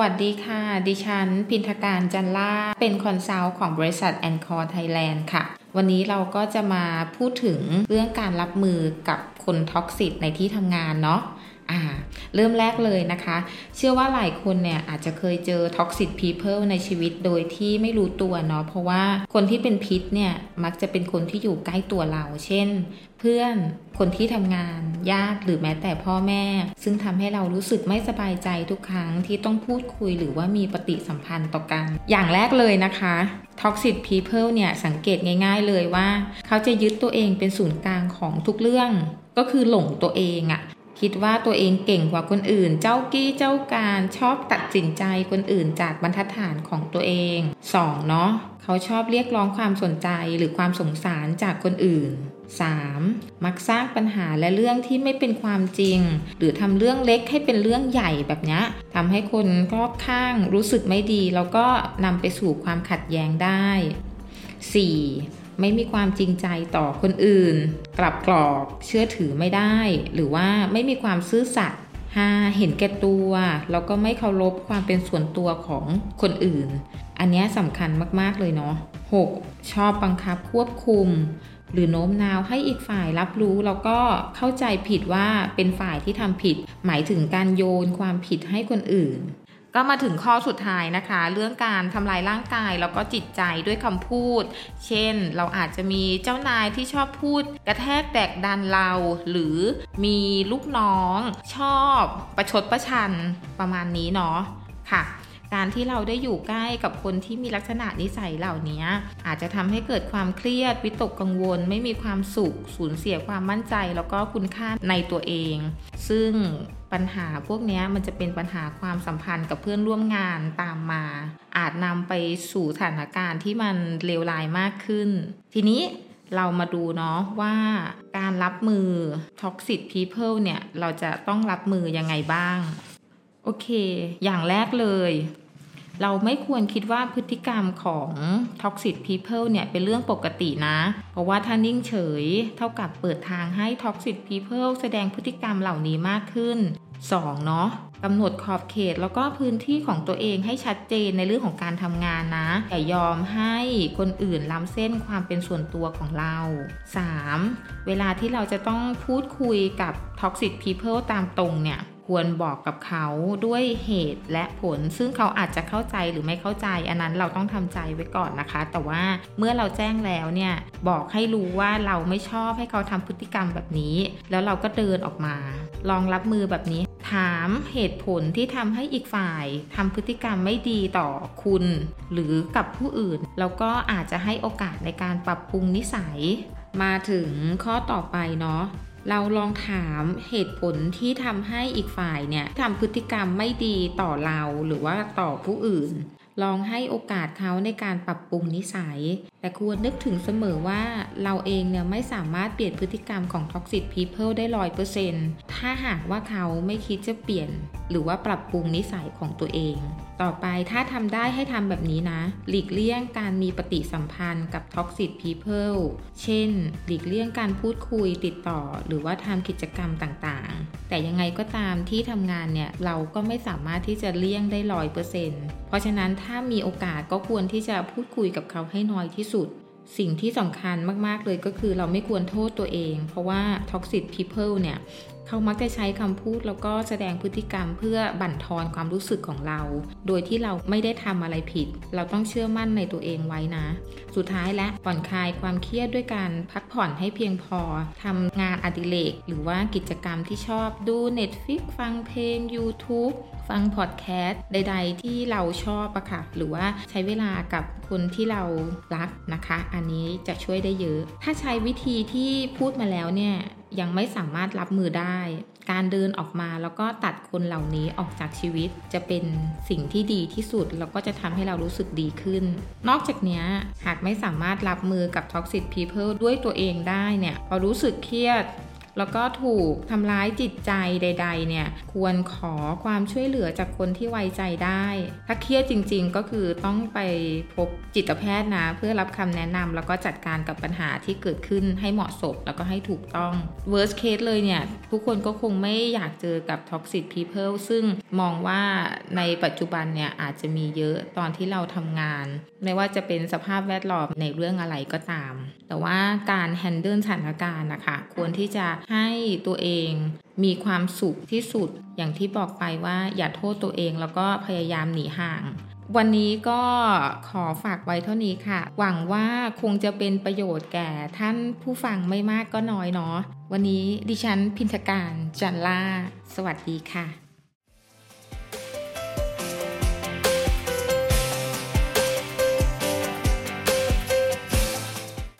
สวัสดีค่ะ ดิฉัน พินทการจันล่า เป็น consult ของบริษัท ANCOR Thailand ค่ะ วันนี้เราก็จะมาพูดถึงเรื่องการรับมือกับคน toxic ในที่ทำงานเนาะ อ่าเริ่มแรกเลยนะคะ เชื่อว่าหลายคนเนี่ยอาจจะเคยเจอ toxic people ในชีวิตโดยที่ไม่รู้ตัวเนาะเพราะว่าคนที่เป็นพิษเนี่ยมักจะเป็นคนที่อยู่ใกล้ตัวเรา เช่น เพื่อนคนที่ทำงานญาติหรือแม้แต่พ่อแม่ ซึ่งทำให้เรารู้สึกไม่สบายใจทุกครั้งที่ต้องพูดคุยหรือว่ามีปฏิสัมพันธ์ต่อกัน อย่างแรกเลยนะคะ toxic people เนี่ยสังเกตง่าย ๆเลยว่า เขาจะยึดตัวเองเป็นศูนย์กลางของทุกเรื่อง ก็คือหลงตัวเองอะ คิดว่าตัวเองเก่งกว่าคนอื่น เจ้ากี้เจ้าการชอบตัดสินใจคนอื่นจากบรรทัดฐานของตัวเอง 2. เนาะเขาชอบเรียกร้องความสนใจหรือความสงสารจากคนอื่น 3. มักสร้างปัญหาและเรื่องที่ไม่เป็นความจริง หรือทำเรื่องเล็กให้เป็นเรื่องใหญ่แบบนี้ทำให้คนรอบข้างรู้สึกไม่ดี แล้วก็นำไปสู่ความขัดแย้งได้ 4. ไม่มีความจริงใจต่อคนอื่น กลับกรอกเชื่อถือไม่ได้ หรือว่าไม่มีความซื่อสัตย์ 5. เห็นแก่ตัวแล้วก็ไม่เคารพความเป็นส่วนตัวของคนอื่น อันนี้สำคัญมากๆเลยเนาะ 6. ชอบบังคับควบคุม หรือโน้มน้าวให้อีกฝ่ายรับรู้แล้วก็เข้าใจผิดว่าเป็นฝ่ายที่ทำผิด หมายถึงการโยนความผิดให้คนอื่น ก็มาถึงข้อสุดท้ายนะคะ เรื่องการทำลายร่างกายแล้วก็จิตใจด้วยคำพูด เช่น เราอาจจะมีเจ้านายที่ชอบพูด กระแทกแตกดันเรา หรือมีลูกน้อง ชอบประชดประชันประมาณนี้เนาะค่ะการที่เราได้อยู่ใกล้กับคนที่มีลักษณะนิสัยเหล่านี้อาจจะทำให้เกิดความเครียด วิตกกังวล ไม่มีความสุข สูญเสียความมั่นใจ แล้วก็คุณค่าในตัวเอง ซึ่ง ปัญหาพวกนี้มันจะเป็นปัญหาความสัมพันธ์กับเพื่อนร่วมงานตามมา อาจนำไปสู่สถานการณ์ที่มันเลวร้ายมากขึ้น ทีนี้เรามาดูเนาะว่าการรับมือ toxic people เนี่ย เราจะต้องรับมือยังไงบ้าง โอเค อย่างแรกเลย เราไม่ควรคิดว่าพฤติกรรมของ toxic people เนี่ยเป็นเรื่องปกตินะ เพราะว่าถ้านิ่งเฉย เท่ากับเปิดทางให้ toxic people แสดงพฤติกรรมเหล่านี้มากขึ้น 2. เนาะกำหนดขอบเขตแล้วก็พื้นที่ของตัวเองให้ชัดเจนในเรื่องของการทำงานนะอย่ายอมให้คนอื่นล้ำเส้นความเป็นส่วนตัวของเรา 3. เวลาที่เราจะต้องพูดคุยกับ toxic people ตามตรงเนี่ย ควรบอกกับเขาด้วยเหตุและผล ซึ่งเขาอาจจะเข้าใจหรือไม่เข้าใจ อันนั้นเราต้องทำใจไว้ก่อนนะคะ แต่ว่าเมื่อเราแจ้งแล้วเนี่ยบอกให้รู้ว่าเราไม่ชอบให้เขาทำพฤติกรรมแบบนี้ แล้วเราก็เดินออกมา ลองรับมือแบบนี้ถามเหตุผลที่ทำให้อีกฝ่ายทำพฤติกรรมไม่ดีต่อคุณ หรือกับผู้อื่น แล้วก็อาจจะให้โอกาสในการปรับปรุงนิสัย มาถึงข้อต่อไปเนาะ เราลองถามเหตุผลที่ทำให้อีกฝ่ายเนี่ยทำพฤติกรรมไม่ดีต่อเราหรือว่าต่อผู้อื่น ลองให้โอกาสเขาในการปรับปรุงนิสัย แต่ควรนึกถึงเสมอว่าเราเองเนี่ยไม่สามารถเปลี่ยนพฤติกรรมของ toxic people ได้ร้อยเปอร์เซ็นต์ถ้าหากว่าเขาไม่คิดจะเปลี่ยน หรือว่าปรับปรุงนิสัยของตัวเอง ต่อไปถ้าทำได้ให้ทำแบบนี้นะ หลีกเลี่ยงการมีปฏิสัมพันธ์กับ toxic people เช่น หลีกเลี่ยงการพูดคุยติดต่อ หรือว่าทำกิจกรรมต่างๆ แต่ยังไงก็ตามที่ทำงานเนี่ยเราก็ไม่สามารถที่จะเลี่ยงได้ร้อยเปอร์เซ็นต์ เพราะฉะนั้นถ้ามีโอกาสก็ควรที่จะพูดคุยกับเขาให้น้อยที่สุด สิ่งที่สำคัญมาก ๆ เลยก็คือเราไม่ควรโทษตัวเอง เพราะว่า toxic people เนี่ย เขามักจะใช้คำพูดแล้วก็แสดงพฤติกรรม เพื่อบั่นทอนความรู้สึกของเรา โดยที่เราไม่ได้ทำอะไรผิด เราต้องเชื่อมั่นในตัวเองไว้นะ สุดท้ายและผ่อนคลายความเครียดด้วยการพักผ่อนให้เพียงพอทำงานอดิเรกหรือว่ากิจกรรมที่ชอบดู Netflix ฟังเพลง YouTube ฟังพอดแคสต์ใด ๆ ที่เราชอบอะค่ะ หรือว่าใช้เวลากับคนที่เรารักนะคะ อันนี้จะช่วยได้เยอะ ถ้าใช้วิธีที่พูดมาแล้วเนี่ย ยังไม่สามารถรับมือได้ การเดินออกมาแล้วก็ตัดคนเหล่านี้ออกจากชีวิต จะเป็นสิ่งที่ดีที่สุด แล้วก็จะทำให้เรารู้สึกดีขึ้น นอกจากนี้หากไม่สามารถรับมือกับ toxic people ด้วยตัวเองได้เนี่ยพอรู้สึกเครียด แล้วก็ถูกทำร้ายจิตใจใด ๆ เนี่ย ควรขอความช่วยเหลือจากคนที่ไว้ใจได้ ถ้าเครียดจริง ๆ ก็คือต้องไปพบจิตแพทย์นะ เพื่อรับคำแนะนำแล้วก็จัดการกับปัญหาที่เกิดขึ้นให้เหมาะสมแล้วก็ให้ถูกต้อง worst case เลยเนี่ย ทุกคนก็คงไม่อยากเจอกับ toxic people ซึ่งมองว่าในปัจจุบันเนี่ยอาจจะมีเยอะตอนที่เราทำงาน ไม่ว่าจะเป็นสภาพแวดล้อมในเรื่องอะไรก็ตาม แต่ว่าการ handle สถานการณ์นะคะ ควรที่จะให้ตัวเองมีความสุขที่สุด อย่างที่บอกไปว่าอย่าโทษตัวเองแล้วก็พยายามหนีห่าง วันนี้ก็ขอฝากไว้เท่านี้ค่ะ หวังว่าคงจะเป็นประโยชน์แก่ท่านผู้ฟังไม่มากก็น้อยเนาะ วันนี้ดิฉันพินทการจันล่า สวัสดีค่ะ